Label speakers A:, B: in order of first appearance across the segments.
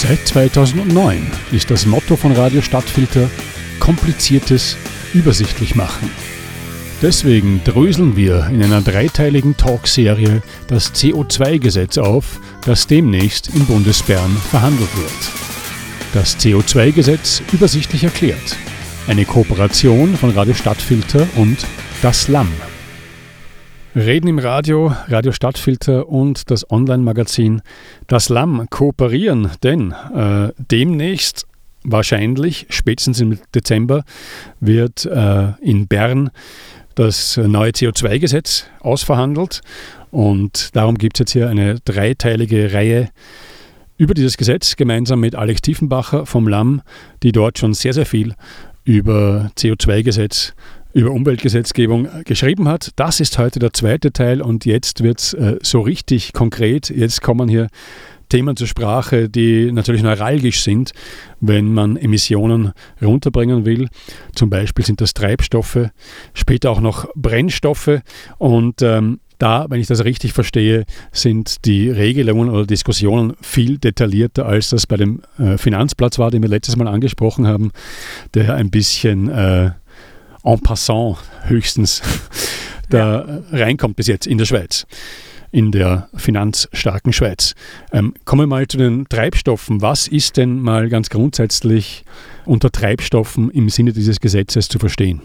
A: Seit 2009 ist das Motto von Radio Stadtfilter Kompliziertes übersichtlich machen. Deswegen dröseln wir in einer dreiteiligen Talkserie das CO2-Gesetz auf, das demnächst in Bundesbern verhandelt wird. Das CO2-Gesetz übersichtlich erklärt. Eine Kooperation von Radio Stadtfilter und das Lamm. Reden im Radio, Radio Stadtfilter und das Online-Magazin Das Lamm kooperieren, denn äh, demnächst, wahrscheinlich spätestens im Dezember, wird äh, in Bern das neue CO2-Gesetz ausverhandelt. Und darum gibt es jetzt hier eine dreiteilige Reihe über dieses Gesetz gemeinsam mit Alex Tiefenbacher vom Lamm, die dort schon sehr, sehr viel über CO2-Gesetz über Umweltgesetzgebung geschrieben hat. Das ist heute der zweite Teil und jetzt wird es äh, so richtig konkret. Jetzt kommen hier Themen zur Sprache, die natürlich neuralgisch sind, wenn man Emissionen runterbringen will. Zum Beispiel sind das Treibstoffe, später auch noch Brennstoffe und ähm, da, wenn ich das richtig verstehe, sind die Regelungen oder Diskussionen viel detaillierter, als das bei dem äh, Finanzplatz war, den wir letztes Mal angesprochen haben, der ein bisschen äh, en passant höchstens da ja. reinkommt bis jetzt in der Schweiz, in der finanzstarken Schweiz. Ähm, kommen wir mal zu den Treibstoffen. Was ist denn mal ganz grundsätzlich unter Treibstoffen im Sinne dieses Gesetzes zu verstehen?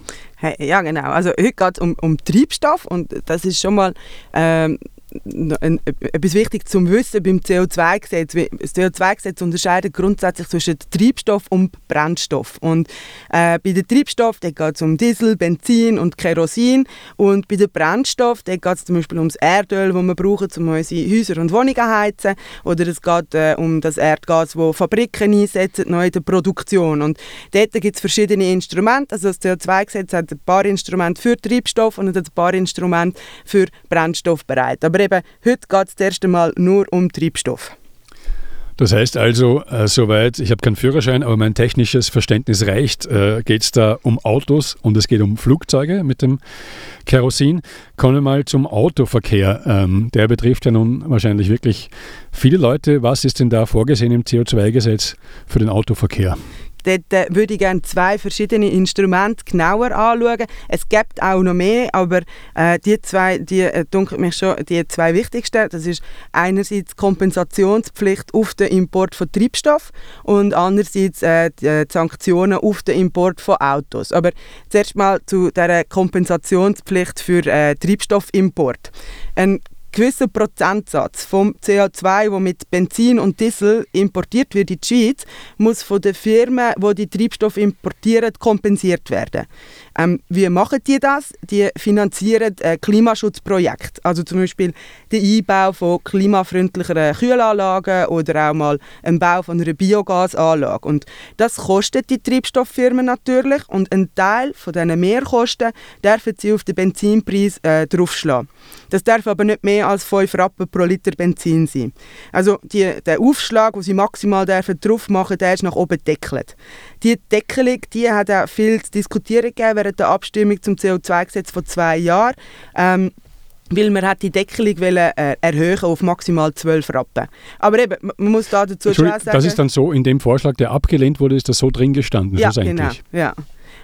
B: Ja, genau. Also heute geht es um, um Treibstoff und das ist schon mal ähm, etwas wichtig zum Wissen beim CO2-Gesetz. Das CO2-Gesetz unterscheidet grundsätzlich zwischen Treibstoff und Brennstoff. Und äh, bei den Treibstoff geht es um Diesel, Benzin und Kerosin. Und bei den Brennstoff geht es zum Beispiel ums Erdöl, das wir brauchen, um unsere Häuser und Wohnungen zu heizen. Oder es geht äh, um das Erdgas, das Fabriken einsetzen, neu in der Produktion. Und dort gibt es verschiedene Instrumente. Also das CO2-Gesetz hat ein paar Instrumente für Treibstoff und ein paar Instrumente für Brennstoff bereit. Aber eben, heute geht es das erste Mal nur um Treibstoff.
A: Das heißt also, äh, soweit, ich habe keinen Führerschein, aber mein technisches Verständnis reicht, äh, geht es da um Autos und es geht um Flugzeuge mit dem Kerosin. Kommen wir mal zum Autoverkehr. Ähm, der betrifft ja nun wahrscheinlich wirklich viele Leute. Was ist denn da vorgesehen im CO2-Gesetz für den Autoverkehr?
B: Dort äh, würde ich gerne zwei verschiedene Instrumente genauer anschauen. Es gibt auch noch mehr, aber äh, die zwei, die äh, mich schon die zwei wichtigsten. Das ist einerseits Kompensationspflicht auf den Import von Treibstoff und andererseits äh, äh, die Sanktionen auf den Import von Autos. Aber zuerst mal zu der Kompensationspflicht für äh, Treibstoffimport. Ein gewisser Prozentsatz vom CO2, wo mit Benzin und Diesel importiert wird in die Schweiz, muss von den Firmen, die die Treibstoffe importieren, kompensiert werden. Ähm, wie machen die das? Die finanzieren äh, Klimaschutzprojekte, also zum Beispiel den Einbau von klimafreundlicheren Kühlanlagen oder auch mal einen Bau von einer Biogasanlage. Und das kostet die Treibstofffirmen natürlich und ein Teil von diesen Mehrkosten dürfen sie auf den Benzinpreis äh, draufschlagen. Das darf aber nicht mehr als 5 Rappen pro Liter Benzin sein. Also die, der Aufschlag, den sie maximal dürfen drauf machen, der ist nach oben deckelt. Die Deckelung, die hat auch viel zu diskutieren gegeben während der Abstimmung zum CO2-Gesetz vor zwei Jahren. Ähm, weil man hat die Deckelung wollen, äh, erhöhen auf maximal 12 Rappen. Aber eben, man muss da dazu
A: schon sagen... Das ist dann so, in dem Vorschlag, der abgelehnt wurde, ist das so drin gestanden,
B: ja, genau, ja.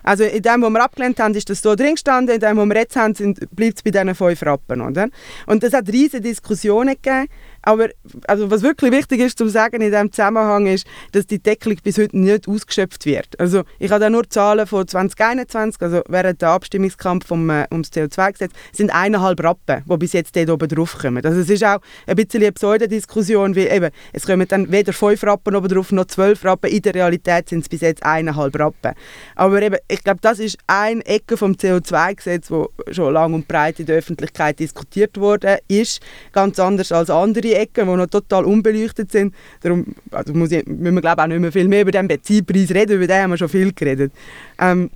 B: Also in dem, was wir abgelehnt haben, ist das so drin gestanden, in dem, was wir jetzt haben, bleibt es bei diesen 5 Rappen. Oder? Und es hat riesige Diskussionen gegeben, aber also was wirklich wichtig ist zu sagen in diesem Zusammenhang ist, dass die Deckelung bis heute nicht ausgeschöpft wird. Also ich habe da nur Zahlen von 2021, also während der Abstimmungskampf vom, äh, ums CO2-Gesetz, sind eineinhalb Rappen, die bis jetzt dort oben drauf kommen. Also es ist auch ein bisschen eine Pseudodiskussion, weil eben, es kommen dann weder fünf Rappen oben drauf noch zwölf Rappen. In der Realität sind es bis jetzt eineinhalb Rappen. Aber eben, ich glaube, das ist eine Ecke vom CO2-Gesetz, wo schon lang und breit in der Öffentlichkeit diskutiert wurde, ist ganz anders als andere Ecken, die noch total unbeleuchtet sind. Darum also muss ich, müssen wir glaube auch nicht mehr viel mehr über den Benzinpreis reden, über den haben wir schon viel geredet. Ähm,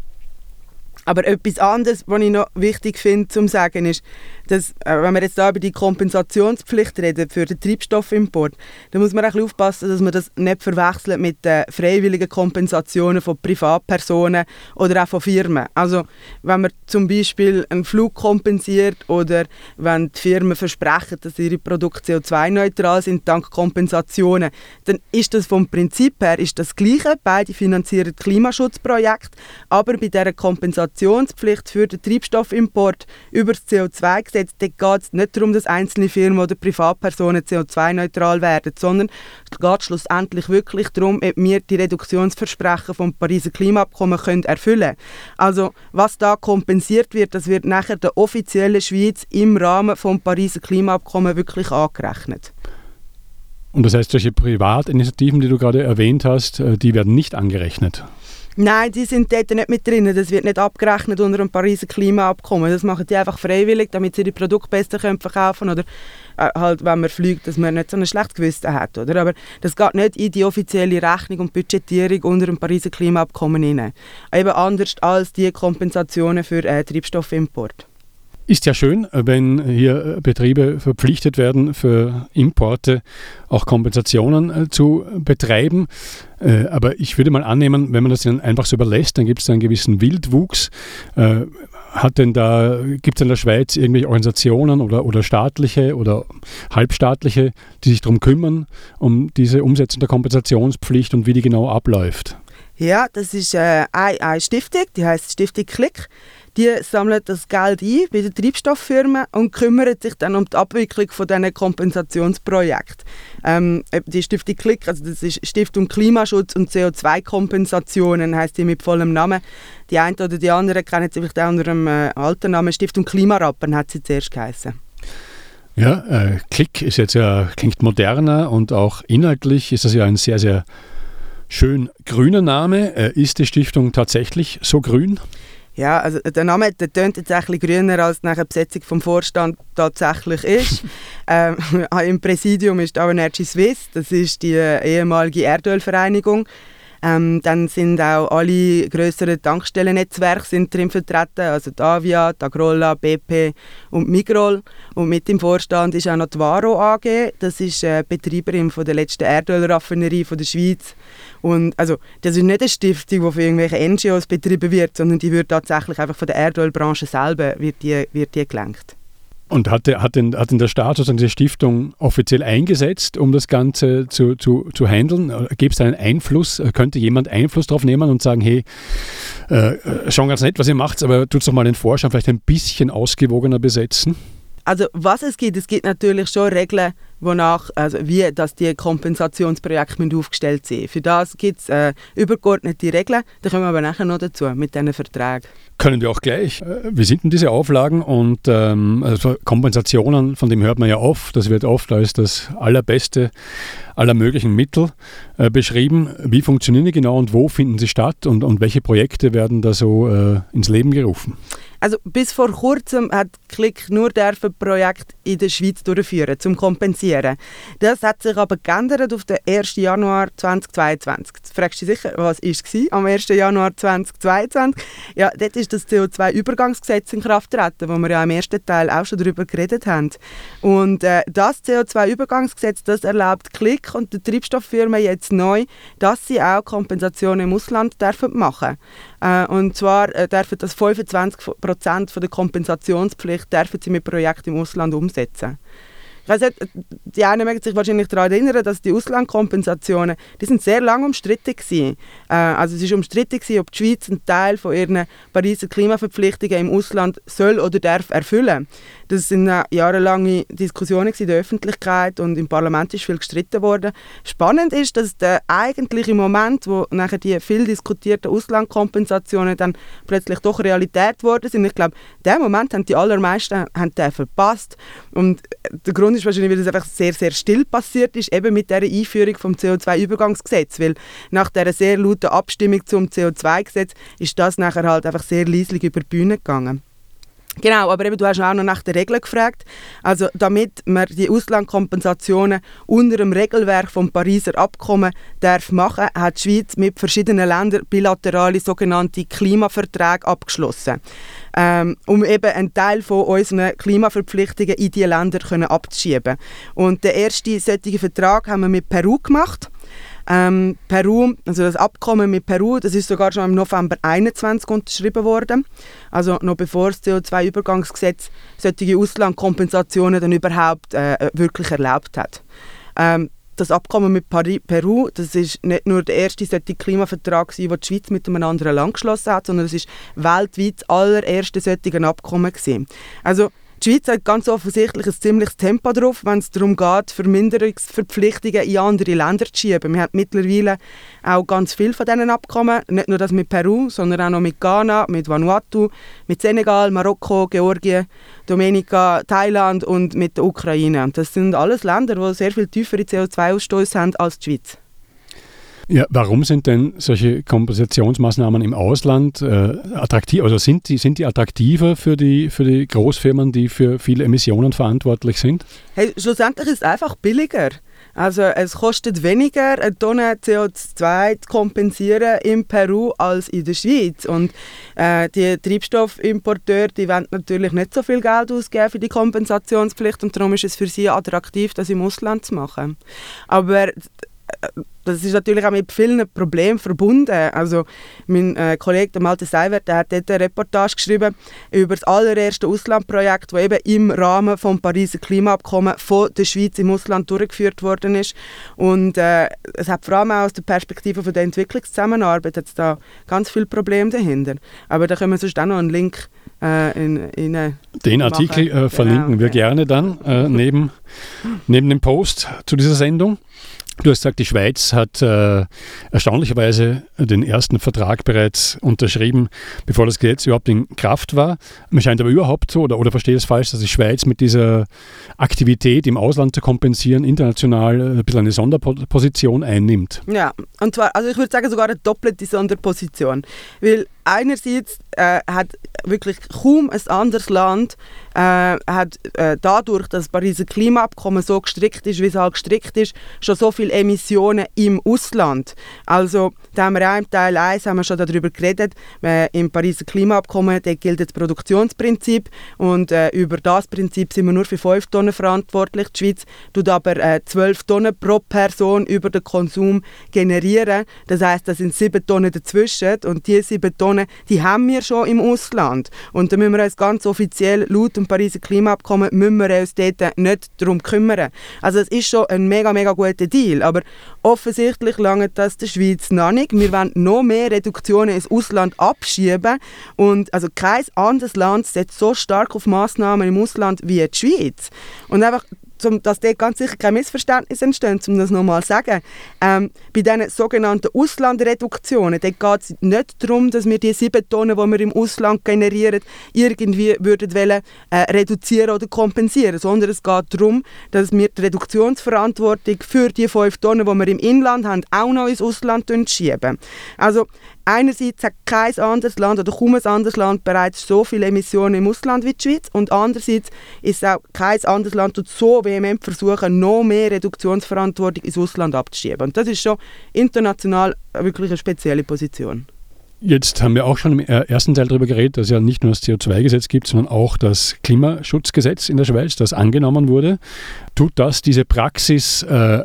B: aber etwas anderes, was ich noch wichtig finde zu sagen, ist, dass, äh, wenn wir jetzt da über die Kompensationspflicht reden für den Treibstoffimport, dann muss man auch aufpassen, dass man das nicht verwechselt mit den freiwilligen Kompensationen von Privatpersonen oder auch von Firmen. Also wenn man zum Beispiel einen Flug kompensiert oder wenn die Firmen versprechen, dass ihre Produkte CO2-neutral sind dank Kompensationen, dann ist das vom Prinzip her ist das Gleiche. Beide finanzieren Klimaschutzprojekte, aber bei dieser Kompensationspflicht für den Treibstoffimport über das CO2-Gesetz geht es nicht darum, dass einzelne Firmen oder Privatpersonen CO2-neutral werden, sondern es geht schlussendlich wirklich darum, ob wir die Reduktionsversprechen vom Pariser Klimaabkommen können erfüllen Also was da kompensiert wird, das wird nachher der offiziellen Schweiz im Rahmen vom Pariser Klimaabkommen wirklich angerechnet.
A: Und das heißt, solche Privatinitiativen, die du gerade erwähnt hast, äh, die werden nicht angerechnet?
B: Nein, die sind dort nicht mit drin. Das wird nicht abgerechnet unter dem Pariser Klimaabkommen. Das machen die einfach freiwillig, damit sie ihre Produkte besser können verkaufen oder äh, halt, wenn man fliegt, dass man nicht so ein schlechtes Gewissen hat. Oder? Aber das geht nicht in die offizielle Rechnung und Budgetierung unter dem Pariser Klimaabkommen hinein. Eben anders als die Kompensationen für äh, Treibstoffimport.
A: Ist ja schön, wenn hier Betriebe verpflichtet werden, für Importe auch Kompensationen äh, zu betreiben. Äh, aber ich würde mal annehmen, wenn man das ihnen einfach so überlässt, dann gibt es einen gewissen Wildwuchs. Äh, hat denn da, gibt es in der Schweiz irgendwelche Organisationen oder, oder staatliche oder halbstaatliche, die sich darum kümmern, um diese Umsetzung der Kompensationspflicht und wie die genau abläuft?
B: Ja, das ist äh, eine Stiftung, die heißt Stiftung Klick. Die sammeln das Geld ein bei den Treibstofffirmen und kümmern sich dann um die Abwicklung von diesen Kompensationsprojekten. Ähm, die Stiftung Klick, also das ist Stiftung Klimaschutz und CO2-Kompensationen, heißt die mit vollem Namen. Die einen oder die anderen kennen sie vielleicht auch unter dem äh, alten Namen Stiftung Klimarappen, hat sie zuerst geheißen.
A: Ja, äh, Klick ist jetzt ja, klingt moderner und auch inhaltlich ist das ja ein sehr, sehr schön grüner Name. Äh, ist die Stiftung tatsächlich so grün?
B: Ja, also der Name der tönt jetzt ein bisschen grüner, als nachher die Besetzung vom Vorstand tatsächlich ist. ähm, Im Präsidium ist auch Energy Swiss, das ist die ehemalige Erdölvereinigung. Ähm, dann sind auch alle größeren Tankstellennetzwerke sind drin vertreten, also Davia, Tagrolla, BP und Migrol. Und mit im Vorstand ist auch noch die Varo AG, das ist äh, Betreiberin von der letzten Erdölraffinerie von der Schweiz. Und also, das ist nicht eine Stiftung, die von irgendwelchen NGOs betrieben wird, sondern die wird tatsächlich einfach von der Erdölbranche selber wird die, wird die gelenkt.
A: Und hat, hat, den, hat denn der Staat sozusagen diese Stiftung offiziell eingesetzt, um das Ganze zu, zu, zu handeln? Gibt es einen Einfluss? Könnte jemand Einfluss darauf nehmen und sagen, hey, äh, schon ganz nett, was ihr macht, aber tut doch mal den Vorstand vielleicht ein bisschen ausgewogener besetzen?
B: Also was es gibt, es gibt natürlich schon Regeln, wonach, also wie dass die Kompensationsprojekte aufgestellt sind. Für das gibt es äh, übergeordnete Regeln, da kommen wir aber nachher noch dazu mit diesen Verträgen.
A: Können wir auch gleich. Äh, wie sind denn diese Auflagen und ähm, also Kompensationen, von dem hört man ja oft, das wird oft als das allerbeste aller möglichen Mittel äh, beschrieben. Wie funktionieren die genau und wo finden sie statt und, und welche Projekte werden da so äh, ins Leben gerufen?
B: Also bis vor kurzem hat Klick nur dürfen Projekt in der Schweiz durchführen, zum kompensieren. Das hat sich aber geändert auf den 1. Januar 2022. Jetzt fragst du dich sicher, was war am 1. Januar 2022? Ja, dort ist das CO2-Übergangsgesetz in Kraft getreten, wo wir ja im ersten Teil auch schon darüber geredet haben. Und äh, das CO2-Übergangsgesetz, das erlaubt Klick und die Treibstofffirmen jetzt neu, dass sie auch Kompensationen im Ausland dürfen machen äh, Und zwar äh, dürfen das 25 Prozent der Kompensationspflicht dürfen sie mit Projekten im Ausland umsetzen. Ich weiss nicht, die einen mögen sich wahrscheinlich daran erinnern, dass die Auslandkompensationen, die sind sehr lange umstritten waren. Äh, also es war umstritten, gewesen, ob die Schweiz einen Teil von ihren Pariser Klimaverpflichtungen im Ausland soll oder darf erfüllen. Das sind äh, jahrelange Diskussionen in der Öffentlichkeit und im Parlament ist viel gestritten worden. Spannend ist, dass der eigentliche Moment, wo nachher die viel diskutierten Auslandkompensationen dann plötzlich doch Realität geworden sind, ich glaube, den Moment haben die allermeisten haben den verpasst. Und der Grund ist wahrscheinlich, weil es einfach sehr, sehr still passiert ist, eben mit der Einführung vom CO2-Übergangsgesetz, weil nach der sehr lauten Abstimmung zum CO2-Gesetz ist das nachher halt einfach sehr leislich über die Bühne gegangen. Genau, aber eben, du hast auch noch nach den Regeln gefragt. Also damit man die Auslandkompensationen unter dem Regelwerk vom Pariser Abkommen darf machen, hat die Schweiz mit verschiedenen Ländern bilaterale sogenannte Klimaverträge abgeschlossen, ähm, um eben einen Teil von unseren Klimaverpflichtungen in diese Länder können abzuschieben. Und der erste solche Vertrag haben wir mit Peru gemacht. Ähm, Peru, also das Abkommen mit Peru, das ist sogar schon im November 21 unterschrieben worden. Also noch bevor das CO2-Übergangsgesetz solche Auslandkompensationen dann überhaupt äh, wirklich erlaubt hat. Ähm, das Abkommen mit Pari Peru, das ist nicht nur der erste solche Klimavertrag, den die Schweiz mit einem anderen Land geschlossen hat, sondern es ist weltweit das allererste solche Abkommen gewesen. Also die Schweiz hat ganz offensichtlich ein ziemliches Tempo drauf, wenn es darum geht, Verminderungsverpflichtungen in andere Länder zu schieben. Wir haben mittlerweile auch ganz viele von diesen Abkommen, nicht nur das mit Peru, sondern auch noch mit Ghana, mit Vanuatu, mit Senegal, Marokko, Georgien, Dominika, Thailand und mit der Ukraine. Das sind alles Länder, die sehr viel tiefere CO2-Ausstoß haben als die Schweiz.
A: Ja, warum sind denn solche Kompensationsmaßnahmen im Ausland äh, attraktiv? Also sind die, sind die attraktiver für die, für die Großfirmen, die für viele Emissionen verantwortlich sind?
B: Hey, schlussendlich ist es einfach billiger. Also es kostet weniger, eine Tonne CO2 zu kompensieren in Peru als in der Schweiz. Und äh, die Treibstoffimporteure, die wollen natürlich nicht so viel Geld ausgeben für die Kompensationspflicht und darum ist es für sie attraktiv, das im Ausland zu machen. Aber das ist natürlich auch mit vielen Problemen verbunden. Also mein äh, Kollege Malte Seiwert der hat dort eine Reportage geschrieben über das allererste Auslandprojekt, das eben im Rahmen des Pariser Klimaabkommens von der Schweiz im Ausland durchgeführt worden ist. Und äh, es hat vor allem auch aus der Perspektive von der Entwicklungszusammenarbeit jetzt da ganz viele Probleme dahinter. Aber da können wir sonst auch noch einen Link äh, in, in
A: Den Artikel äh, verlinken genau, wir gerne dann äh, neben, neben dem Post zu dieser Sendung. Du hast gesagt, die Schweiz hat äh, erstaunlicherweise den ersten Vertrag bereits unterschrieben, bevor das Gesetz überhaupt in Kraft war. Mir scheint aber überhaupt so, oder, oder verstehe ich es falsch, dass die Schweiz mit dieser Aktivität im Ausland zu kompensieren, international äh, ein bisschen eine Sonderposition einnimmt.
B: Ja, und zwar, also ich würde sagen sogar eine doppelte Sonderposition. Weil einerseits äh, hat wirklich kaum ein anderes Land äh, hat äh, dadurch, dass das Pariser Klimaabkommen so gestrickt ist, wie es halt gestrickt ist, schon so viele Emissionen im Ausland. Also da haben wir auch im Teil 1 haben wir schon darüber geredet, äh, im Pariser Klimaabkommen gilt das Produktionsprinzip und äh, über das Prinzip sind wir nur für 5 Tonnen verantwortlich. Die Schweiz tut aber äh, 12 Tonnen pro Person über den Konsum generieren. Das heißt, das sind 7 Tonnen dazwischen und diese 7 Tonnen, die haben wir schon im Ausland. Und da müssen wir uns ganz offiziell laut dem Pariser Klimaabkommen müssen wir uns dort nicht darum kümmern. Also es ist schon ein mega, mega guter Deal, aber offensichtlich lange das der Schweiz noch nicht. Wir wollen noch mehr Reduktionen ins Ausland abschieben und also kein anderes Land setzt so stark auf Massnahmen im Ausland wie die Schweiz. Und einfach um, dass dort ganz sicher kein Missverständnis entsteht, um das nochmal zu sagen. Ähm, bei diesen sogenannten Auslandreduktionen geht es nicht darum, dass wir die sieben Tonnen, die wir im Ausland generieren, irgendwie würden wollen, äh, reduzieren oder kompensieren, sondern es geht darum, dass wir die Reduktionsverantwortung für die fünf Tonnen, die wir im Inland haben, auch noch ins Ausland schieben. Also einerseits hat kein anderes Land oder kaum ein anderes Land bereits so viele Emissionen im Ausland wie die Schweiz und andererseits ist auch kein anderes Land so vehement versuchen, noch mehr Reduktionsverantwortung ins Ausland abzuschieben. Und das ist schon international wirklich eine spezielle Position.
A: Jetzt haben wir auch schon im ersten Teil darüber geredet, dass es ja nicht nur das CO2-Gesetz gibt, sondern auch das Klimaschutzgesetz in der Schweiz, das angenommen wurde. Tut das diese Praxis, äh,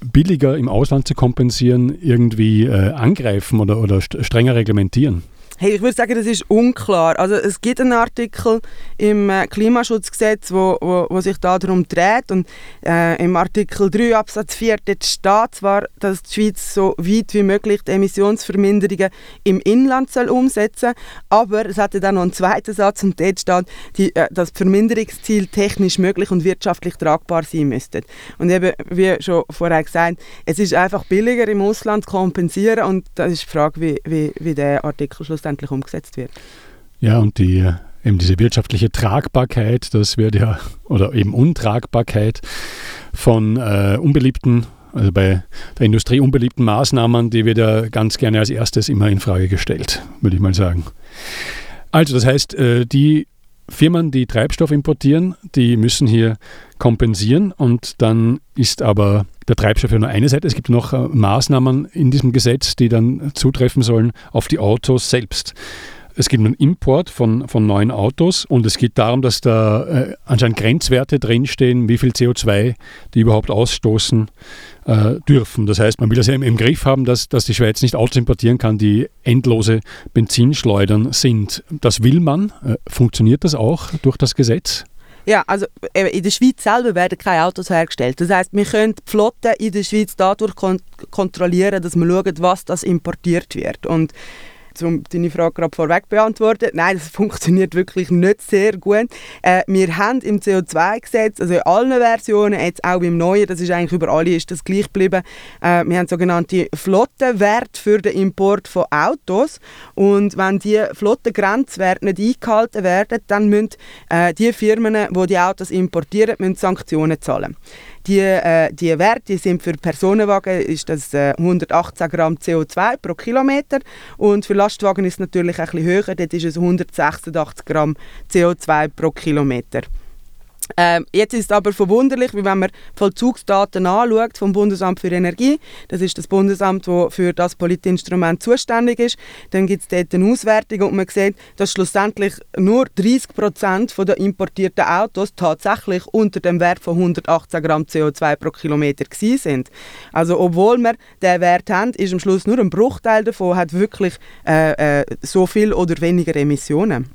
A: billiger im Ausland zu kompensieren, irgendwie äh, angreifen oder, oder strenger reglementieren?
B: Hey, ich würde sagen, das ist unklar. Also es gibt einen Artikel im äh, Klimaschutzgesetz, wo, wo, wo sich darum dreht und äh, im Artikel 3 Absatz 4 dort steht zwar, dass die Schweiz so weit wie möglich die Emissionsverminderungen im Inland soll umsetzen aber es hat dann noch einen zweiten Satz und dort steht, die, äh, dass Verminderungsziel technisch möglich und wirtschaftlich tragbar sein müssten. Und eben, wie schon vorher gesagt, es ist einfach billiger im Ausland zu kompensieren und das ist die Frage, wie, wie, wie der Artikel schlussendlich letztendlich umgesetzt wird.
A: Ja, und die, äh, eben diese wirtschaftliche Tragbarkeit, das wird ja, oder eben Untragbarkeit von äh, unbeliebten, also bei der Industrie unbeliebten Maßnahmen, die wird ja ganz gerne als erstes immer in Frage gestellt, würde ich mal sagen. Also das heißt, äh, die Firmen, die Treibstoff importieren, die müssen hier kompensieren und dann ist aber der Treibstoff ja nur eine Seite. Es gibt noch äh, Maßnahmen in diesem Gesetz, die dann zutreffen sollen auf die Autos selbst. Es gibt einen Import von, von neuen Autos und es geht darum, dass da äh, anscheinend Grenzwerte drinstehen, wie viel CO2 die überhaupt ausstoßen äh, dürfen. Das heißt, man will das ja im, im, Griff haben, dass, dass die Schweiz nicht Autos importieren kann, die endlose Benzinschleudern sind. Das will man. Äh, funktioniert das auch durch das Gesetz?
B: Ja, also in der Schweiz selber werden keine Autos hergestellt. Das heißt, wir können die Flotte in der Schweiz dadurch kon kontrollieren, dass wir schauen, was das importiert wird. Und um deine Frage gerade vorweg beantworten. Nein, das funktioniert wirklich nicht sehr gut. Äh, wir haben im CO2-Gesetz, also in allen Versionen, jetzt auch im neuen, das ist eigentlich über alle ist das gleich geblieben, äh, wir haben sogenannte Flottenwerte für den Import von Autos und wenn die Flottengrenzwerte nicht eingehalten werden, dann müssen äh, die Firmen, die die Autos importieren, müssen Sanktionen zahlen. Die, äh, die Werte sind für Personenwagen ist das äh, 118 Gramm CO2 pro Kilometer und für Lastwagen ist es natürlich ein bisschen höher, dort ist es 186 Gramm CO2 pro Kilometer. Ähm, jetzt ist es aber verwunderlich, wie wenn man Vollzugsdaten anschaut vom Bundesamt für Energie, das ist das Bundesamt, das für das Politinstrument zuständig ist, dann gibt es dort eine Auswertung und man sieht, dass schlussendlich nur 30 Prozent der importierten Autos tatsächlich unter dem Wert von 118 Gramm CO2 pro Kilometer sind. Also obwohl wir den Wert haben, ist am Schluss nur ein Bruchteil davon hat wirklich äh, äh, so viel oder weniger Emissionen.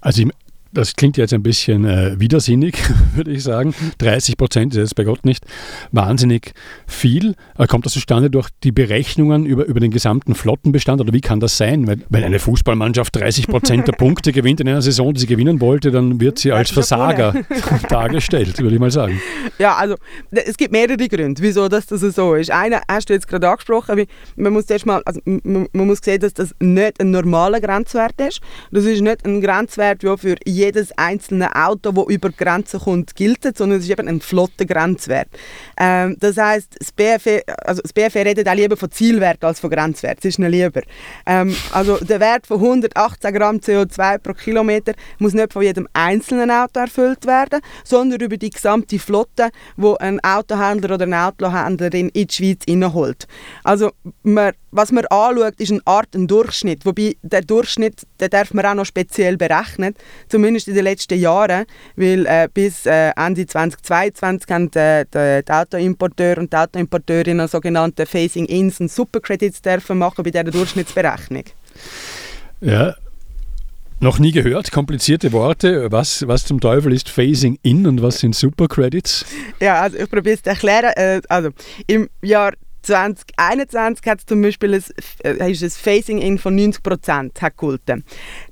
A: Also das klingt jetzt ein bisschen äh, widersinnig, würde ich sagen. 30 Prozent ist jetzt bei Gott nicht wahnsinnig viel. Äh, kommt das zustande durch die Berechnungen über, über den gesamten Flottenbestand oder wie kann das sein? Weil, wenn eine Fußballmannschaft 30 Prozent der Punkte gewinnt in einer Saison, die sie gewinnen wollte, dann wird sie als Versager dargestellt, würde ich mal sagen.
B: Ja, also es gibt mehrere Gründe, wieso das, das so ist. Einer hast du jetzt gerade angesprochen, wie, man muss erst mal, also, man, man muss sehen, dass das nicht ein normaler Grenzwert ist. Das ist nicht ein Grenzwert, der für jedes einzelne Auto, das über Grenzen kommt, gilt, sondern es ist eben ein flotter Grenzwert. Ähm, das heißt, das BFE, also das BFE redet auch lieber von Zielwert als von Grenzwert. Das ist ihnen lieber. Ähm, also der Wert von 118 Gramm CO2 pro Kilometer muss nicht von jedem einzelnen Auto erfüllt werden, sondern über die gesamte Flotte, wo ein Autohändler oder eine Autohändlerin in die Schweiz inneholt. Also man, was man anschaut, ist eine Art ein Durchschnitt, wobei der Durchschnitt, den darf man auch noch speziell berechnen, zumindest zumindest in den letzten Jahren, weil äh, bis äh, Ende 2022 haben die, die, die Autoimporteure und die Autoimporteurinnen sogenannte Phasing-Ins und Supercredits dürfen machen bei dieser Durchschnittsberechnung.
A: Ja, noch nie gehört, komplizierte Worte. Was, was zum Teufel ist Phasing In und was sind Supercredits?
B: Ja, also ich probiere es zu erklären. Äh, also im Jahr 2021 hat es zum Beispiel ein, äh, ein Phasing-In von 90 Prozent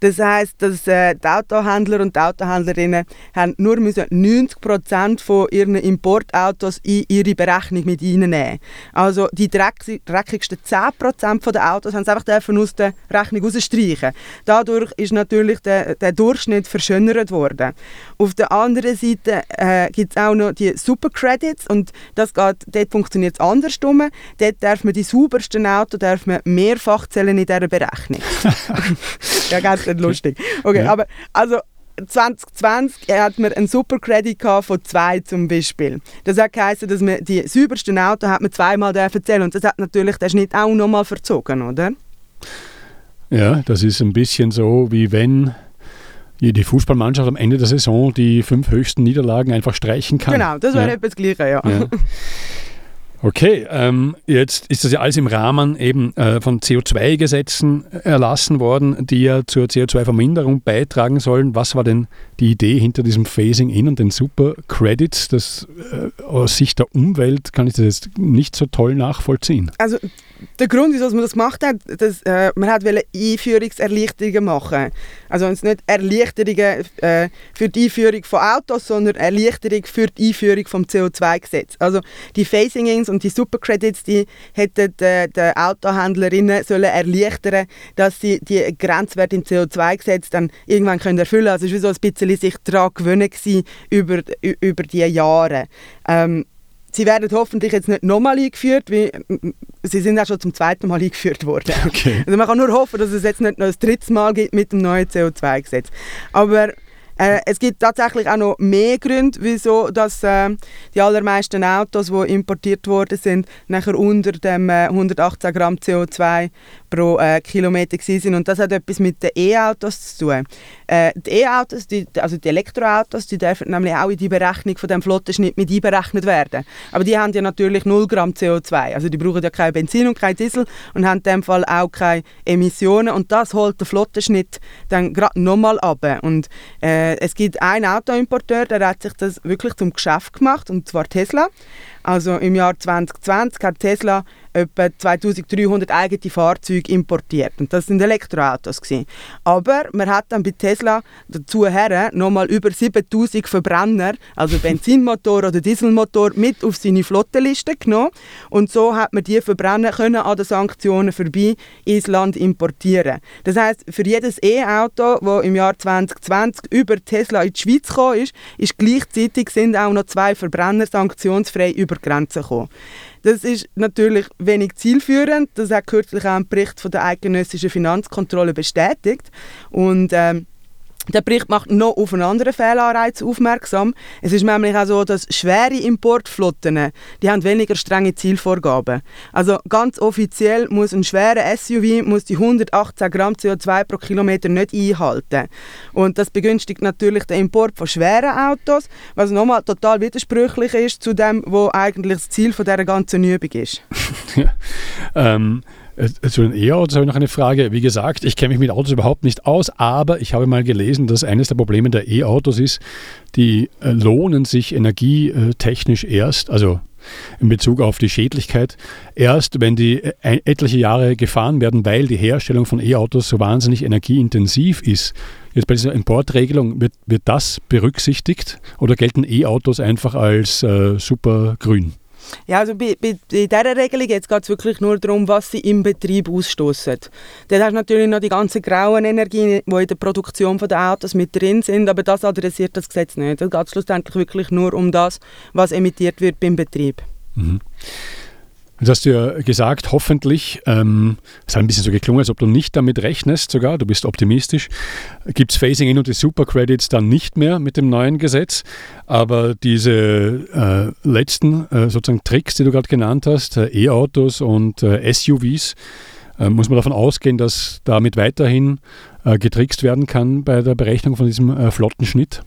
B: Das heißt, dass äh, die Autohändler und die Autohändlerinnen haben nur müssen 90 Prozent von ihren Importautos in ihre Berechnung mit reinnehmen. Also die dreckigsten 10 Prozent der Autos haben sie einfach aus der Rechnung rausstreichen. Dadurch ist natürlich der, der Durchschnitt verschönert worden. Auf der anderen Seite äh, gibt es auch noch die Supercredits und das geht, dort funktioniert es andersrum. Dort darf man die saubersten Autos darf man mehrfach zählen in dieser Berechnung. ja, ganz lustig. Okay, ja. aber also 2020 hat man einen Supercredit von zwei zum Beispiel. Das hat geheißen, dass man die saubersten Autos hat man zweimal zählen und das hat natürlich der Schnitt auch nochmal verzogen, oder?
A: Ja, das ist ein bisschen so, wie wenn die Fußballmannschaft am Ende der Saison die fünf höchsten Niederlagen einfach streichen kann.
B: Genau, das wäre ja. etwas Gleiches, ja. ja.
A: Okay, ähm, jetzt ist das ja alles im Rahmen eben äh, von CO2-Gesetzen erlassen worden, die ja zur CO2-Verminderung beitragen sollen. Was war denn die Idee hinter diesem Phasing-In und den Super-Credits? Das, äh, aus Sicht der Umwelt kann ich das jetzt nicht so toll nachvollziehen.
B: Also der Grund, wieso man das gemacht hat, dass, äh, man hat Einführungserleichterungen machen. Also es nicht Erleichterungen äh, für die Einführung von Autos, sondern Erleichterung für die Einführung vom CO2-Gesetz. Also die Phasing-ins und die Supercredits, die hätten äh, die Autohändlerinnen sollen erleichtern, dass sie die Grenzwerte im CO2-Gesetz dann irgendwann können erfüllen können. Also es war so ein bisschen sich daran gewöhnen über, über die Jahre. Ähm, Sie werden hoffentlich jetzt nicht nochmal eingeführt, wie, sie sind auch schon zum zweiten Mal eingeführt worden. Okay. Also man kann nur hoffen, dass es jetzt nicht noch ein drittes Mal gibt mit dem neuen CO2-Gesetz. Aber Äh, es gibt tatsächlich auch noch mehr Gründe, wieso dass, äh, die allermeisten Autos, die importiert worden sind, nachher unter dem äh, 118 Gramm CO2 pro äh, Kilometer sind. Und das hat etwas mit den E-Autos zu tun. Äh, die E-Autos, also die Elektroautos, die dürfen nämlich auch in die Berechnung von dem Flottenschnitt mit einberechnet werden. Aber die haben ja natürlich 0 Gramm CO2. Also die brauchen ja kein Benzin und kein Diesel und haben in dem Fall auch keine Emissionen. Und das holt der Flottenschnitt dann gerade nochmal ab. Und äh, es gibt einen Autoimporteur, der hat sich das wirklich zum Geschäft gemacht, und zwar Tesla. Also im Jahr 2020 hat Tesla etwa 2300 eigene Fahrzeuge importiert. Und das sind Elektroautos. Gewesen. Aber man hat dann bei Tesla dazu her nochmal über 7000 Verbrenner, also Benzinmotor oder Dieselmotor, mit auf seine Flottenliste genommen. Und so hat man die Verbrenner können an den Sanktionen vorbei ins Land importieren. Das heißt, für jedes E-Auto, das im Jahr 2020 über Tesla in die Schweiz gekommen ist, ist gleichzeitig sind auch noch zwei Verbrenner sanktionsfrei über die Grenze gekommen. Das ist natürlich wenig zielführend. Das hat kürzlich auch ein Bericht von der eidgenössischen Finanzkontrolle bestätigt. Und ähm, der Bericht macht noch auf einen anderen Fehlanreiz aufmerksam. Es ist nämlich auch so, dass schwere Importflotten die haben weniger strenge Zielvorgaben. Also ganz offiziell muss ein schwerer SUV muss die 118 Gramm CO2 pro Kilometer nicht einhalten. Und das begünstigt natürlich den Import von schweren Autos, was nochmal total widersprüchlich ist zu dem, was eigentlich das Ziel von dieser ganzen Übung ist.
A: ja. ähm äh, zu den E-Autos habe ich noch eine Frage. Wie gesagt, ich kenne mich mit Autos überhaupt nicht aus, aber ich habe mal gelesen, dass eines der Probleme der E-Autos ist, die äh, lohnen sich energietechnisch erst, also in Bezug auf die Schädlichkeit, erst wenn die äh, etliche Jahre gefahren werden, weil die Herstellung von E-Autos so wahnsinnig energieintensiv ist. Jetzt bei dieser Importregelung, wird, wird das berücksichtigt oder gelten E-Autos einfach als äh, super grün?
B: Ja, also bei, bei, bei dieser Regelung geht es wirklich nur darum, was sie im Betrieb ausstoßen. Dann hast du natürlich noch die ganzen grauen Energien, die in der Produktion der Autos mit drin sind, aber das adressiert das Gesetz nicht. Es geht schlussendlich wirklich nur um das, was emittiert wird beim Betrieb.
A: Mhm. Jetzt hast du ja gesagt, hoffentlich, ähm, es hat ein bisschen so geklungen, als ob du nicht damit rechnest sogar, du bist optimistisch, gibt es Phasing in und die Supercredits dann nicht mehr mit dem neuen Gesetz, aber diese äh, letzten äh, sozusagen Tricks, die du gerade genannt hast, äh, E-Autos und äh, SUVs, äh, muss man davon ausgehen, dass damit weiterhin äh, getrickst werden kann bei der Berechnung von diesem Flottenschnitt?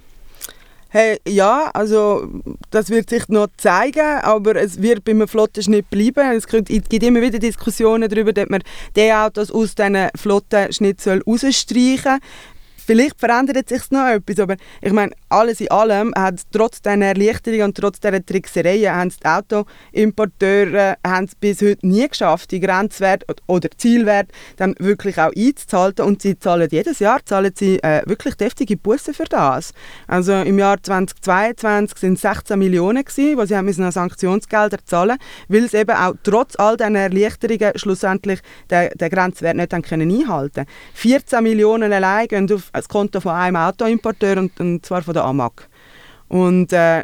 B: Hey, ja, also das wird sich noch zeigen, aber es wird beim Flottenschnitt bleiben. Es gibt immer wieder Diskussionen darüber, dass man die Autos aus diesen Flottenschnitt rausstreichen soll. Vielleicht verändert sich noch etwas, aber ich meine, alles in allem hat trotz dieser Erleichterung und trotz dieser Tricksereien haben die Autoimporteure haben es bis heute nie geschafft, die Grenzwert oder Zielwert dann wirklich auch einzuhalten und sie zahlen jedes Jahr zahlen sie äh, wirklich deftige Bußen für das. Also im Jahr 2022 sind es 16 Millionen gewesen, wo sie haben müssen Sanktionsgelder zahlen, weil sie eben auch trotz all diesen Erleichterungen schlussendlich den, den Grenzwert nicht haben können einhalten. 14 Millionen allein gehen auf das Konto von einem Autoimporteur und, und zwar von der AMAG. Und äh,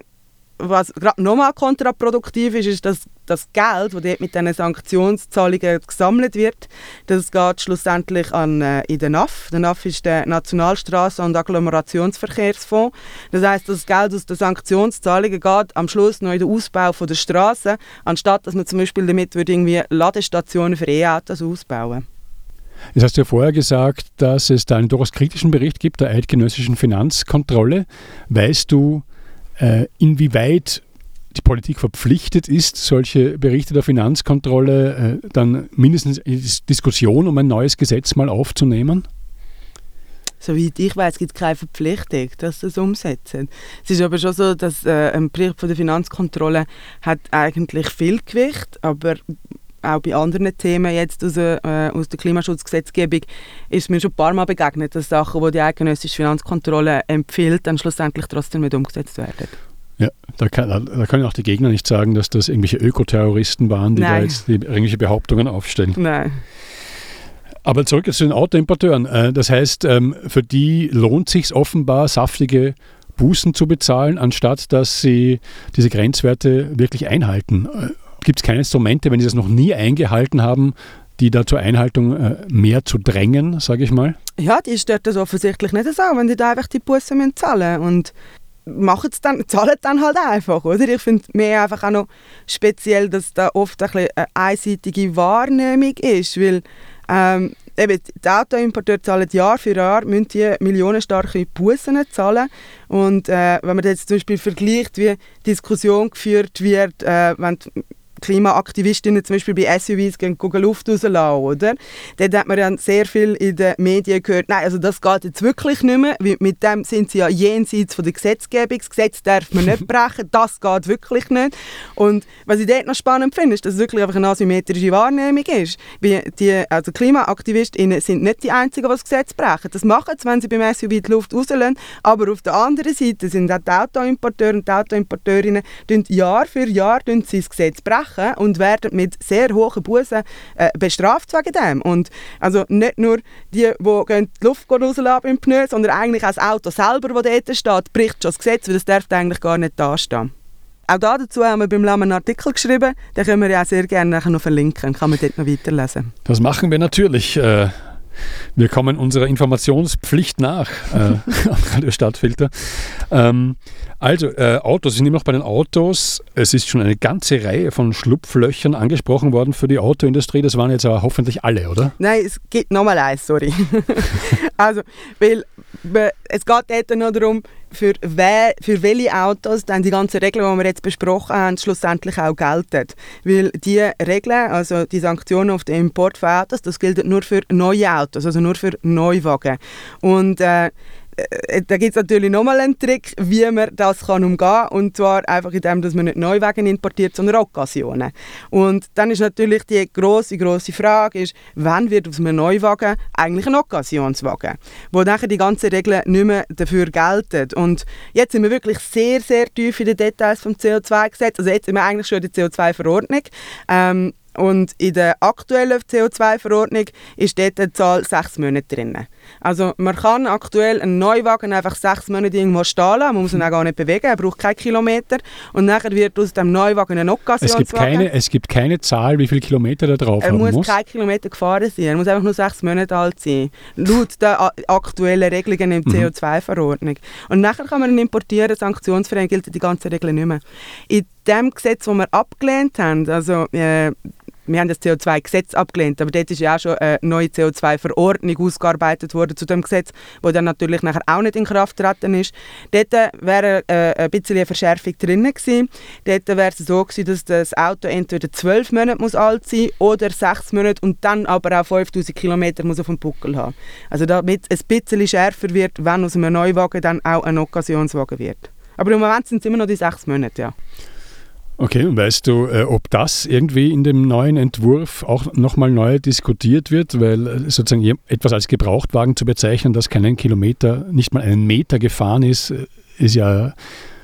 B: was gerade nochmal kontraproduktiv ist, ist, dass das Geld, das dort mit diesen Sanktionszahlungen gesammelt wird, das geht schlussendlich an, äh, in den NAF. Der NAF ist der Nationalstraßen- und Agglomerationsverkehrsfonds. Das heißt, das Geld aus den Sanktionszahlungen geht am Schluss noch in den Ausbau von der Straßen, anstatt dass man zum Beispiel damit würde irgendwie Ladestationen für E-Autos ausbauen
A: Jetzt hast du ja vorher gesagt, dass es da einen durchaus kritischen Bericht gibt der eidgenössischen Finanzkontrolle. Weißt du, äh, inwieweit die Politik verpflichtet ist, solche Berichte der Finanzkontrolle äh, dann mindestens in Diskussion um ein neues Gesetz mal aufzunehmen?
B: Soweit ich weiß, gibt es keine Verpflichtung, dass das umsetzen. Es ist aber schon so, dass äh, ein Bericht von der Finanzkontrolle hat eigentlich viel Gewicht, aber auch bei anderen Themen jetzt aus, äh, aus der Klimaschutzgesetzgebung ist mir schon ein paar Mal begegnet, dass Sachen, die die eidgenössische Finanzkontrolle empfiehlt, dann schlussendlich trotzdem nicht umgesetzt werden.
A: Ja, da, kann, da können auch die Gegner nicht sagen, dass das irgendwelche Ökoterroristen waren, die Nein. da jetzt die irgendwelche Behauptungen aufstellen.
B: Nein.
A: Aber zurück zu den Autoimporteuren. Äh, das heißt, ähm, für die lohnt sich offenbar, saftige Bußen zu bezahlen, anstatt dass sie diese Grenzwerte wirklich einhalten gibt es keine Instrumente, wenn sie das noch nie eingehalten haben, die da zur Einhaltung äh, mehr zu drängen, sage ich mal?
B: Ja, die stört das offensichtlich nicht so, wenn die da einfach die zahlen müssen. Und machen es dann, zahlen dann halt einfach, oder? Ich finde mehr einfach auch noch speziell, dass da oft ein eine einseitige Wahrnehmung ist, weil ähm, eben, die Autoimporteure zahlen Jahr für Jahr müssen die millionenstarke Bussen zahlen und äh, wenn man das jetzt zum Beispiel vergleicht, wie Diskussion geführt wird, äh, wenn Klimaaktivistinnen zum Beispiel bei SUVs gehen Luft rauslassen, oder? Dort hat man dann sehr viel in den Medien gehört, nein, also das geht jetzt wirklich nicht mehr, weil mit dem sind sie ja jenseits von der Gesetzgebung, das Gesetz darf man nicht brechen, das geht wirklich nicht. Und was ich dort noch spannend finde, ist, dass es wirklich einfach eine asymmetrische Wahrnehmung ist. Die, also KlimaaktivistInnen sind nicht die Einzigen, die das Gesetz brechen. Das machen sie, wenn sie beim SUV die Luft rauslassen, aber auf der anderen Seite sind auch die Autoimporteure und die Autoimporteurinnen Jahr für Jahr sie das Gesetz brechen machen und werden mit sehr hohen Bußen äh, bestraft wegen dem. Und also nicht nur die, die die Luft rauslassen im Pneu, sondern eigentlich auch das Auto selber, das dort steht, bricht schon das Gesetz, weil das darf eigentlich gar nicht dastehen. Auch dazu haben wir beim LAM einen Artikel geschrieben, den können wir ja sehr gerne noch verlinken, kann man dort noch weiterlesen.
A: Das machen wir natürlich. Äh, wir kommen unserer Informationspflicht nach, äh, Radio Stadtfilter. Ähm, also, äh, Autos, ich nehme noch bei den Autos. Es ist schon eine ganze Reihe von Schlupflöchern angesprochen worden für die Autoindustrie. Das waren jetzt aber hoffentlich alle, oder?
B: Nein, es geht nochmal eins, sorry. also, weil es geht dort noch darum, für, we für welche Autos dann die ganzen Regeln, die wir jetzt besprochen haben, schlussendlich auch gelten. Weil die Regeln, also die Sanktionen auf den Import von Autos, das gilt nur für neue Autos, also nur für Neuwagen. Und äh, da gibt es natürlich nochmal einen Trick, wie man das kann umgehen kann. Und zwar einfach indem, dass man nicht Neuwagen importiert, sondern Occasionen. Und dann ist natürlich die große große Frage, ist, wann wird aus einem Neuwagen eigentlich ein Occasionswagen? Wo nachher die ganzen Regeln nicht mehr dafür gelten. Und jetzt sind wir wirklich sehr, sehr tief in den Details vom CO2-Gesetz. Also jetzt sind wir eigentlich schon in der CO2-Verordnung. Ähm, und in der aktuellen CO2-Verordnung ist dort die Zahl sechs Monate drin. Also man kann aktuell einen Neuwagen einfach sechs Monate irgendwo stehen lassen, man muss ihn auch gar nicht bewegen, er braucht keine Kilometer und nachher wird aus dem Neuwagen ein Occasionswagen.
A: Es gibt keine, es gibt keine Zahl, wie viele Kilometer da drauf
B: er
A: muss.
B: Er muss keine Kilometer gefahren sein, er muss einfach nur sechs Monate alt sein, laut der aktuellen Regelungen in der mhm. CO2-Verordnung. Und nachher kann man ihn importieren, sanktionsfrei gilt die ganze Regel nicht mehr. In dem Gesetz, das wir abgelehnt haben, also äh, wir haben das CO2-Gesetz abgelehnt, aber dort ist ja auch schon eine neue CO2-Verordnung ausgearbeitet worden zu dem Gesetz, wo dann natürlich nachher auch nicht in Kraft getreten ist. Dort wäre äh, ein bisschen eine Verschärfung drin gewesen. Dort wäre es so gewesen, dass das Auto entweder zwölf Monate muss alt sein oder sechs Monate und dann aber auch 5000 Kilometer muss auf dem Buckel haben. Also damit es ein bisschen schärfer wird, wenn aus einem Neuwagen dann auch ein Occasionswagen wird. Aber im Moment sind es immer noch die sechs Monate, ja.
A: Okay, und weißt du, äh, ob das irgendwie in dem neuen Entwurf auch nochmal neu diskutiert wird, weil äh, sozusagen etwas als Gebrauchtwagen zu bezeichnen, das keinen Kilometer, nicht mal einen Meter gefahren ist, äh, ist ja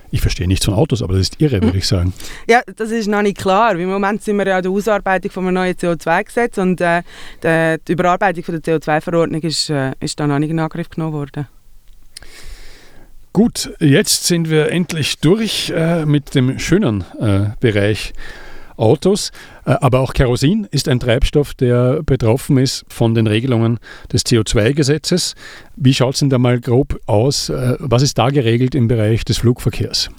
A: ich verstehe nichts von Autos, aber das ist irre, würde ich sagen.
B: Ja, das ist noch nicht klar. Im Moment sind wir ja an der Ausarbeitung von einem neuen CO2-Gesetz und äh, die, Überarbeitung von der CO2-Verordnung ist, äh, ist da noch nicht in Angriff genommen worden.
A: Gut, jetzt sind wir endlich durch äh, mit dem schönen äh, Bereich Autos. Äh, aber auch Kerosin ist ein Treibstoff, der betroffen ist von den Regelungen des CO2-Gesetzes. Wie schaut es denn da mal grob aus? Äh, was ist da geregelt im Bereich des Flugverkehrs?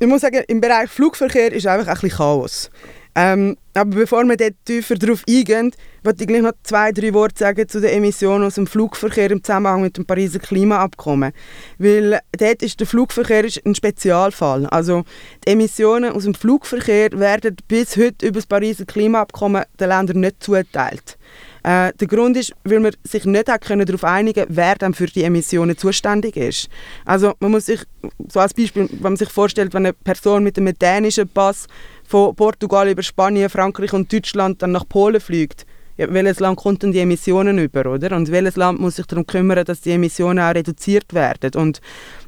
B: Ich muss sagen, im Bereich Flugverkehr ist einfach ein bisschen Chaos. Ähm, aber bevor wir dort tiefer darauf eingehen, wollte ich gleich noch zwei, drei Worte sagen zu den Emissionen aus dem Flugverkehr im Zusammenhang mit dem Pariser Klimaabkommen. Weil dort ist der Flugverkehr ein Spezialfall. Also die Emissionen aus dem Flugverkehr werden bis heute über das Pariser Klimaabkommen den Ländern nicht zuteilt. Äh, der Grund ist, weil man sich nicht hat können darauf einigen wer dann für die Emissionen zuständig ist. Also man muss sich, so als Beispiel, wenn man sich vorstellt, wenn eine Person mit einem dänischen Pass von Portugal über Spanien, Frankreich und Deutschland dann nach Polen fliegt, ja, welches Land kommt denn die Emissionen über, oder? Und welches Land muss sich darum kümmern, dass die Emissionen auch reduziert werden? Und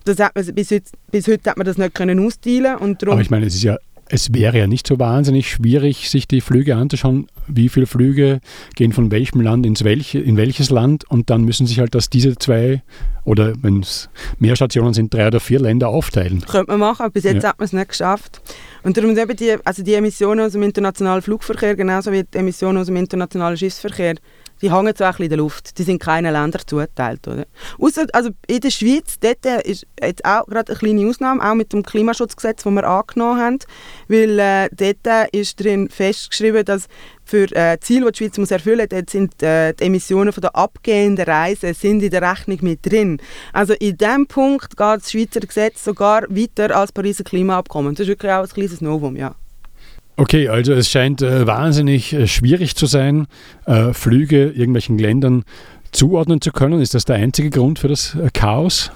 B: das hat man, bis, heute, bis heute hat man das nicht können austeilen und
A: darum Aber ich meine, es ist ja es wäre ja nicht so wahnsinnig schwierig, sich die Flüge anzuschauen, wie viele Flüge gehen von welchem Land ins welche, in welches Land und dann müssen sich halt das diese zwei oder wenn es mehr Stationen sind, drei oder vier Länder aufteilen.
B: Könnte man machen, aber bis jetzt ja. hat man es nicht geschafft. Und darum eben die, also die Emissionen aus dem internationalen Flugverkehr, genauso wie die Emissionen aus dem internationalen Schiffsverkehr, die hängen so ein bisschen in der Luft. Die sind keinen Ländern zugeteilt. Oder? Ausser, also in der Schweiz, dort ist jetzt auch gerade eine kleine Ausnahme, auch mit dem Klimaschutzgesetz, das wir angenommen haben, weil äh, dort ist drin festgeschrieben, dass für äh, Ziele, die die Schweiz muss erfüllen muss, sind äh, die Emissionen der abgehenden Reise sind in der Rechnung mit drin. Also in diesem Punkt geht das Schweizer Gesetz sogar weiter als das Pariser Klimaabkommen. Das ist wirklich auch ein kleines Novum, ja.
A: Okay, also es scheint äh, wahnsinnig äh, schwierig zu sein, äh, Flüge irgendwelchen Ländern zuordnen zu können. Ist das der einzige Grund für das äh, Chaos?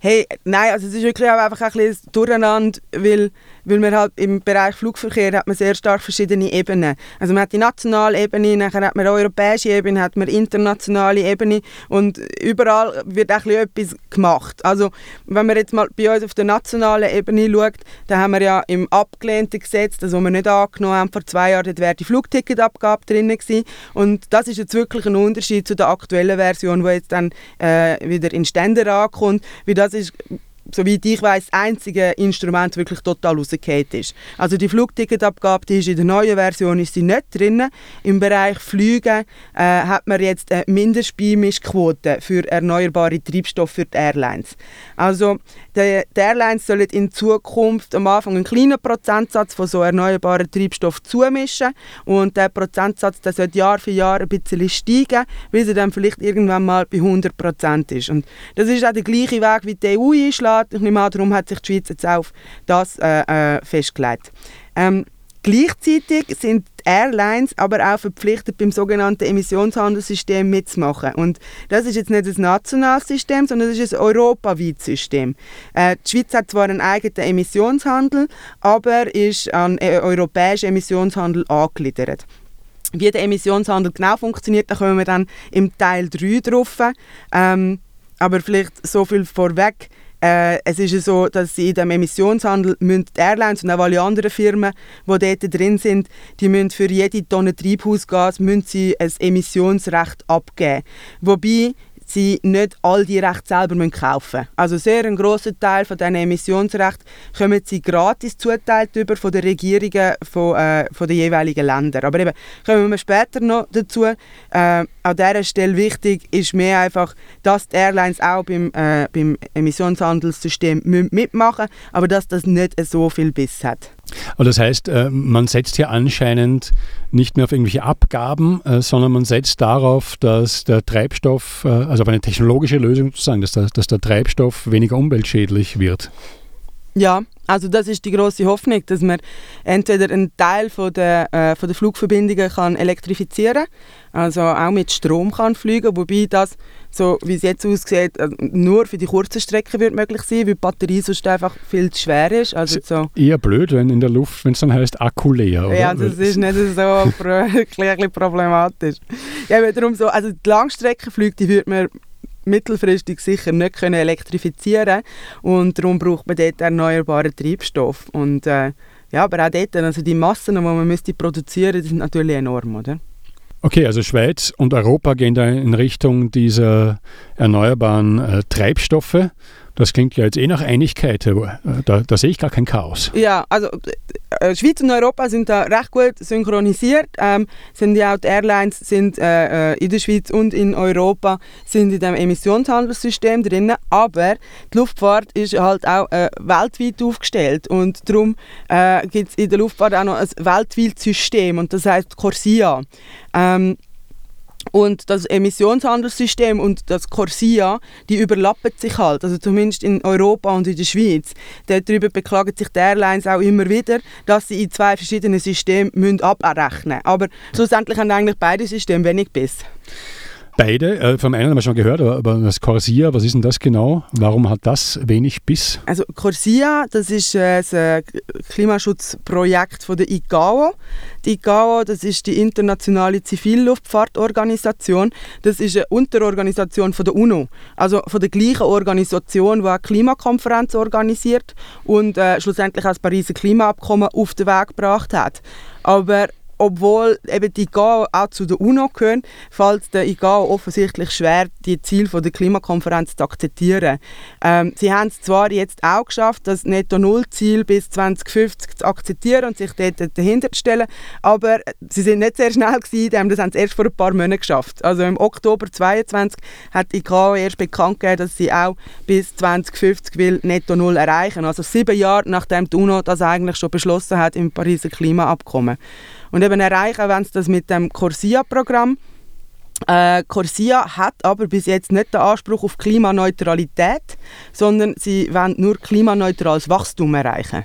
B: Hey, nein, also es ist wirklich auch einfach ein bisschen durcheinander, weil weil man halt im Bereich Flugverkehr hat man sehr stark verschiedene Ebenen. Also man hat die nationale Ebene, dann hat man die europäische Ebene, hat man internationale Ebene und überall wird auch etwas gemacht. Also wenn man jetzt mal bei uns auf der nationalen Ebene schaut, dann haben wir ja im abgelehnten Gesetz, das wir nicht angenommen haben vor zwei Jahren, wäre die Flugticketabgabe drin gewesen. und das ist jetzt wirklich ein Unterschied zu der aktuellen Version, die jetzt dann äh, wieder in Ständer ankommt, wie das ist soweit ich weiß, das einzige Instrument wirklich total rausgefallen ist. Also die Flugticketabgabe, die ist in der neuen Version ist sie nicht drin. Im Bereich Flüge äh, hat man jetzt eine Mindestbeimischquote für erneuerbare Treibstoffe für die Airlines. Also die, die Airlines sollen in Zukunft am Anfang einen kleinen Prozentsatz von so erneuerbaren Treibstoff zumischen und der Prozentsatz der sollte Jahr für Jahr ein bisschen steigen, bis er dann vielleicht irgendwann mal bei 100 Prozent ist. Und das ist auch der gleiche Weg, wie die EU einschlägt. Ich nehme an, darum hat sich die Schweiz jetzt auf das äh, äh, festgelegt. Ähm, Gleichzeitig sind die Airlines aber auch verpflichtet, beim sogenannten Emissionshandelssystem mitzumachen. Und das ist jetzt nicht ein nationales System, sondern das ist ein europaweites System. Äh, die Schweiz hat zwar einen eigenen Emissionshandel, aber ist an äh, europäischen Emissionshandel angegliedert. Wie der Emissionshandel genau funktioniert, da kommen wir dann im Teil 3 drauf. Ähm, aber vielleicht so viel vorweg. Äh, es ist so, dass sie in dem Emissionshandel müssen die Airlines und auch alle anderen Firmen, die dort drin sind, die müssen für jede Tonne Treibhausgas müssen sie ein Emissionsrecht abgeben. Wobei sie nicht all die Rechte selber kaufen müssen. Also sehr ein grosser Teil von diesen Emissionsrechten kommen sie gratis zuteilt über von den Regierungen von, äh, von den jeweiligen Ländern. Aber eben, kommen wir später noch dazu. Äh, an dieser Stelle wichtig ist mehr einfach, dass die Airlines auch beim, äh, beim Emissionshandelssystem mitmachen müssen, aber dass das nicht so viel Biss hat.
A: Aber das heißt, äh, man setzt hier anscheinend nicht mehr auf irgendwelche Abgaben, äh, sondern man setzt darauf, dass der Treibstoff, äh, also auf eine technologische Lösung sozusagen, dass der, dass der Treibstoff weniger umweltschädlich wird.
B: Ja, also das ist die große Hoffnung, dass man entweder einen Teil von der, äh, von der Flugverbindungen kann elektrifizieren also auch mit Strom kann fliegen, wobei das, so wie es jetzt aussieht, äh, nur für die kurzen Strecken wird möglich sein, weil die Batterie sonst einfach viel zu schwer ist. Also so.
A: Eher blöd, wenn in der Luft, wenn es dann heißt Akku leer, oder?
B: Ja, das ist nicht so problematisch. Ja, darum so, also die Langstreckenflüge, die würde man mittelfristig sicher nicht können elektrifizieren und darum braucht man dort erneuerbaren Treibstoff und äh, ja, aber auch dort, also die Massen, die man müsste produzieren müsste, sind natürlich enorm, oder?
A: Okay, also Schweiz und Europa gehen da in Richtung dieser erneuerbaren äh, Treibstoffe. Das klingt ja jetzt eh nach Einigkeit. Äh, da, da sehe ich gar kein Chaos.
B: Ja, also äh, Schweiz und Europa sind da recht gut synchronisiert. Ähm, sind ja auch die Airlines sind äh, äh, in der Schweiz und in Europa sind in dem Emissionshandelssystem drin. Aber die Luftfahrt ist halt auch äh, weltweit aufgestellt und darum äh, gibt es in der Luftfahrt auch noch ein weltweites System und das heißt Corsia. Ähm, und das Emissionshandelssystem und das Corsia, die überlappen sich halt, also zumindest in Europa und in der Schweiz. Darüber beklagen sich die Airlines auch immer wieder, dass sie in zwei verschiedenen Systemen abrechnen müssen. Aber schlussendlich haben eigentlich beide Systeme wenig Biss.
A: Beide. Äh, vom einen haben wir schon gehört, aber, aber das Corsia, was ist denn das genau? Warum hat das wenig Biss?
B: Also Corsia, das ist äh, ein Klimaschutzprojekt von der ICAO. Die ICAO, das ist die internationale Zivilluftfahrtorganisation. Das ist eine Unterorganisation von der UNO, also von der gleichen Organisation, die eine Klimakonferenz organisiert und äh, schlussendlich auch das Pariser Klimaabkommen auf den Weg gebracht hat. Aber obwohl eben die IGAO auch zu der UNO gehören, fällt der IGAO offensichtlich schwer, die Ziele der Klimakonferenz zu akzeptieren. Ähm, sie haben es zwar jetzt auch geschafft, das Netto-Null-Ziel bis 2050 zu akzeptieren und sich dort dahinter zu stellen, aber sie sind nicht sehr schnell gewesen, das haben sie erst vor ein paar Monaten geschafft. Also im Oktober 2022 hat die IGAO erst bekannt gegeben, dass sie auch bis 2050 will Netto-Null erreichen. Also sieben Jahre nachdem die UNO das eigentlich schon beschlossen hat im Pariser Klimaabkommen. Und eben erreichen wenn sie das mit dem Corsia-Programm. Äh, Corsia hat aber bis jetzt nicht den Anspruch auf Klimaneutralität, sondern sie wollen nur klimaneutrales Wachstum erreichen.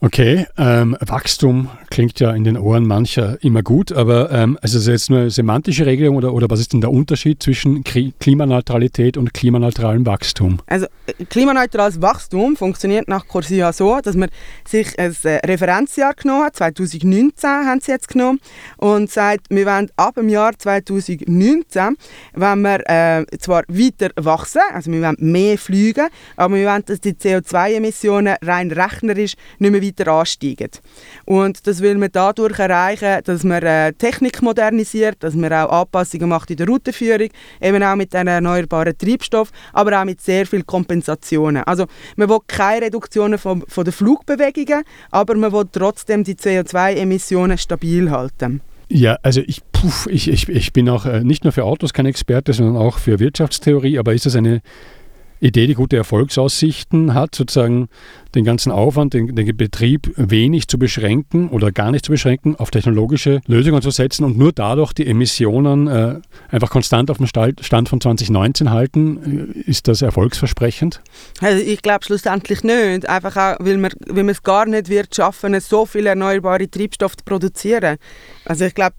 A: Okay, ähm, Wachstum klingt ja in den Ohren mancher immer gut, aber ähm, also ist das jetzt nur eine semantische Regelung oder, oder was ist denn der Unterschied zwischen Klimaneutralität und klimaneutralem Wachstum?
B: Also äh, klimaneutrales Wachstum funktioniert nach Corsia so, dass man sich ein äh, Referenzjahr genommen hat, 2019 haben sie jetzt genommen und sagt, wir wollen ab dem Jahr 2019 wenn wir äh, zwar weiter wachsen, also wir wollen mehr fliegen, aber wir wollen, dass die CO2-Emissionen rein rechnerisch nicht mehr weiter ansteigen. Und das will man dadurch erreichen, dass man äh, Technik modernisiert, dass man auch Anpassungen macht in der Routenführung, eben auch mit den erneuerbaren Treibstoff, aber auch mit sehr viel Kompensationen. Also man will keine Reduktionen von, von den Flugbewegungen, aber man will trotzdem die CO2-Emissionen stabil halten.
A: Ja, also ich, puff, ich, ich, ich bin auch äh, nicht nur für Autos kein Experte, sondern auch für Wirtschaftstheorie, aber ist das eine Idee, die gute Erfolgsaussichten hat, sozusagen den ganzen Aufwand, den, den, Betrieb wenig zu beschränken oder gar nicht zu beschränken, auf technologische Lösungen zu setzen und nur dadurch die Emissionen äh, einfach konstant auf dem Stand von 2019 halten. Äh, ist das erfolgsversprechend?
B: Also ich glaube schlussendlich nicht. Einfach auch, weil man, weil man es gar nicht wird schaffen, so viele erneuerbare Treibstoffe zu produzieren. Also ich glaube,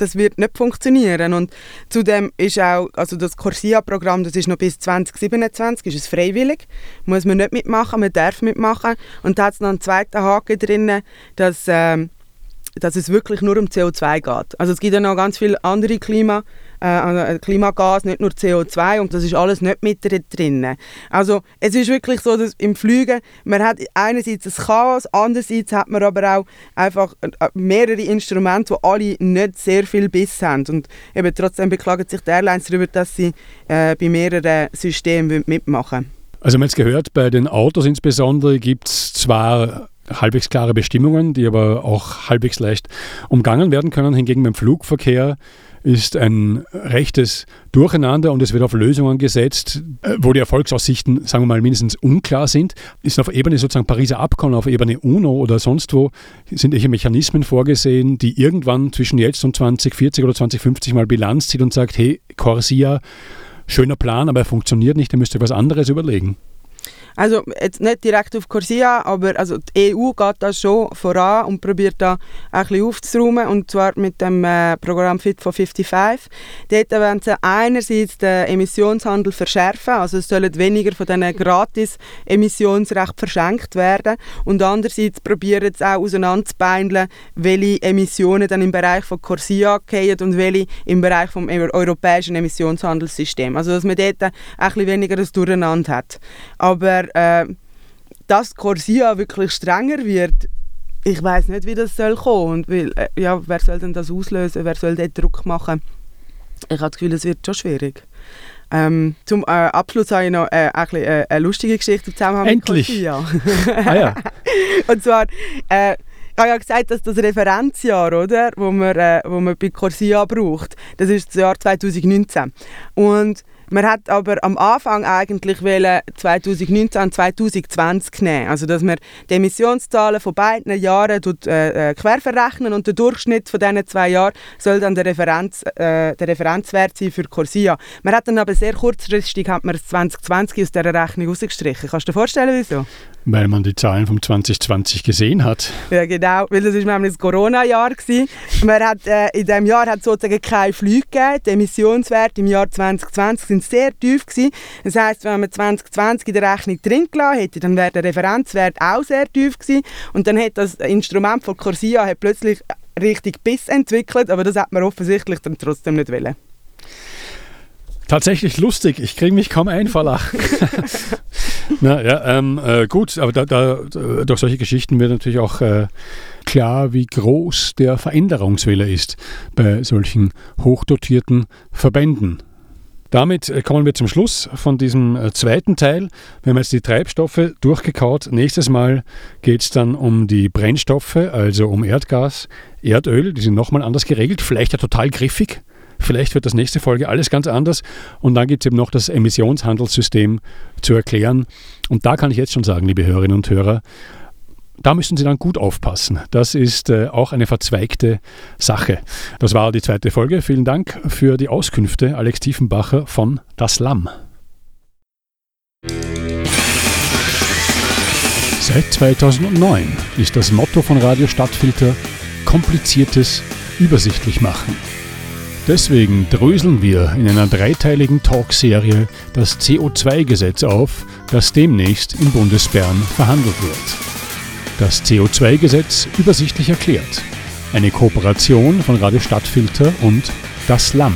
B: das wird nicht funktionieren. Und zudem ist auch, also das Corsia-Programm, das ist noch bis 2027, ist es freiwillig, muss man nicht mitmachen, man darf mitmachen. Und da hat es noch einen zweiten Haken drin, dass, äh, dass es wirklich nur um CO2 geht. Also es gibt ja noch ganz viele andere Klima- äh, also, äh, Klimagas, nicht nur CO2 und das ist alles nicht mit drin. Also es ist wirklich so, dass im Fliegen, man hat einerseits das Chaos, andererseits hat man aber auch einfach äh, mehrere Instrumente, die alle nicht sehr viel Biss haben und eben trotzdem beklagen sich die Airlines darüber, dass sie äh, bei mehreren Systemen mitmachen
A: Also man hat es gehört, bei den Autos insbesondere gibt es zwar halbwegs klare Bestimmungen, die aber auch halbwegs leicht umgangen werden können. Hingegen beim Flugverkehr ist ein rechtes Durcheinander und es wird auf Lösungen gesetzt, äh, wo die Erfolgsaussichten, sagen wir mal, mindestens unklar sind. Ist auf Ebene sozusagen Pariser Abkommen, auf Ebene UNO oder sonst wo, sind welche Mechanismen vorgesehen, die irgendwann zwischen jetzt und 2040 oder 2050 mal Bilanz zieht und sagt, hey, Corsia, schöner Plan, aber er funktioniert nicht, ihr müsst euch was anderes überlegen.
B: Also jetzt nicht direkt auf Corsia, aber also die EU geht da schon voran und probiert da ein bisschen aufzuräumen und zwar mit dem äh, Programm Fit for 55. Dort wollen sie einerseits den Emissionshandel verschärfen, also es sollen weniger von diesen gratis Emissionsrechten verschenkt werden und andererseits probieren sie auch auseinanderzubeindeln, welche Emissionen dann im Bereich von Corsia gehen und welche im Bereich vom europäischen Emissionshandelssystem. Also dass man dort ein bisschen weniger das Durcheinander hat. Aber äh, dass Corsia wirklich strenger wird, ich weiß nicht, wie das soll kommen und weil, äh, ja, wer soll denn das auslösen, wer soll dort Druck machen? Ich habe das Gefühl, es wird schon schwierig. Ähm, zum äh, Abschluss habe ich noch äh, ein äh, eine lustige Geschichte zusammen
A: mit Corsia. ah, ja.
B: und zwar, äh, ich habe ja gesagt, dass das Referenzjahr, oder, wo man, äh, wo man bei Corsia braucht, das ist das Jahr 2019. Und man hat aber am Anfang eigentlich 2019 und 2020 nehmen. Also dass man die Emissionszahlen von beiden Jahren tut, äh, äh, quer verrechnen und der Durchschnitt von diesen zwei Jahren soll dann der, Referenz, äh, der Referenzwert sein für Corsia. Man hat dann aber sehr kurzfristig hat man 2020 aus dieser Rechnung rausgestrichen. Kannst du dir vorstellen, wieso?
A: Weil man die Zahlen vom 2020 gesehen hat.
B: Ja, genau, weil das war nämlich das Corona-Jahr. Man hat, äh, in diesem Jahr hat es sozusagen keine Flüge gegeben. Die Emissionswerte im Jahr 2020 sind sehr tief. Gewesen. Das heisst, wenn man 2020 in der Rechnung drin gelassen hätte, dann wäre der Referenzwert auch sehr tief gewesen. Und dann hat das Instrument von Corsia hat plötzlich richtig Biss entwickelt, aber das hat man offensichtlich dann trotzdem nicht wollen.
A: Tatsächlich lustig, ich kriege mich kaum ein vor Lachen. Na, ja, ähm, äh, gut, aber da, da, durch solche Geschichten wird natürlich auch äh, klar, wie groß der Veränderungswille ist bei solchen hochdotierten Verbänden. Damit äh, kommen wir zum Schluss von diesem äh, zweiten Teil. Wir haben jetzt die Treibstoffe durchgekaut. Nächstes Mal geht es dann um die Brennstoffe, also um Erdgas, Erdöl. Die sind nochmal anders geregelt, vielleicht ja total griffig. Vielleicht wird das nächste Folge alles ganz anders. Und dann gibt es eben noch das Emissionshandelssystem zu erklären. Und da kann ich jetzt schon sagen, liebe Hörerinnen und Hörer, da müssen Sie dann gut aufpassen. Das ist äh, auch eine verzweigte Sache. Das war die zweite Folge. Vielen Dank für die Auskünfte, Alex Tiefenbacher von Das Lamm. Seit 2009 ist das Motto von Radio Stadtfilter Kompliziertes übersichtlich machen. Deswegen dröseln wir in einer dreiteiligen Talkserie das CO2-Gesetz auf, das demnächst in Bundesbern verhandelt wird. Das CO2-Gesetz übersichtlich erklärt. Eine Kooperation von Radio Stadtfilter und Das Lamm.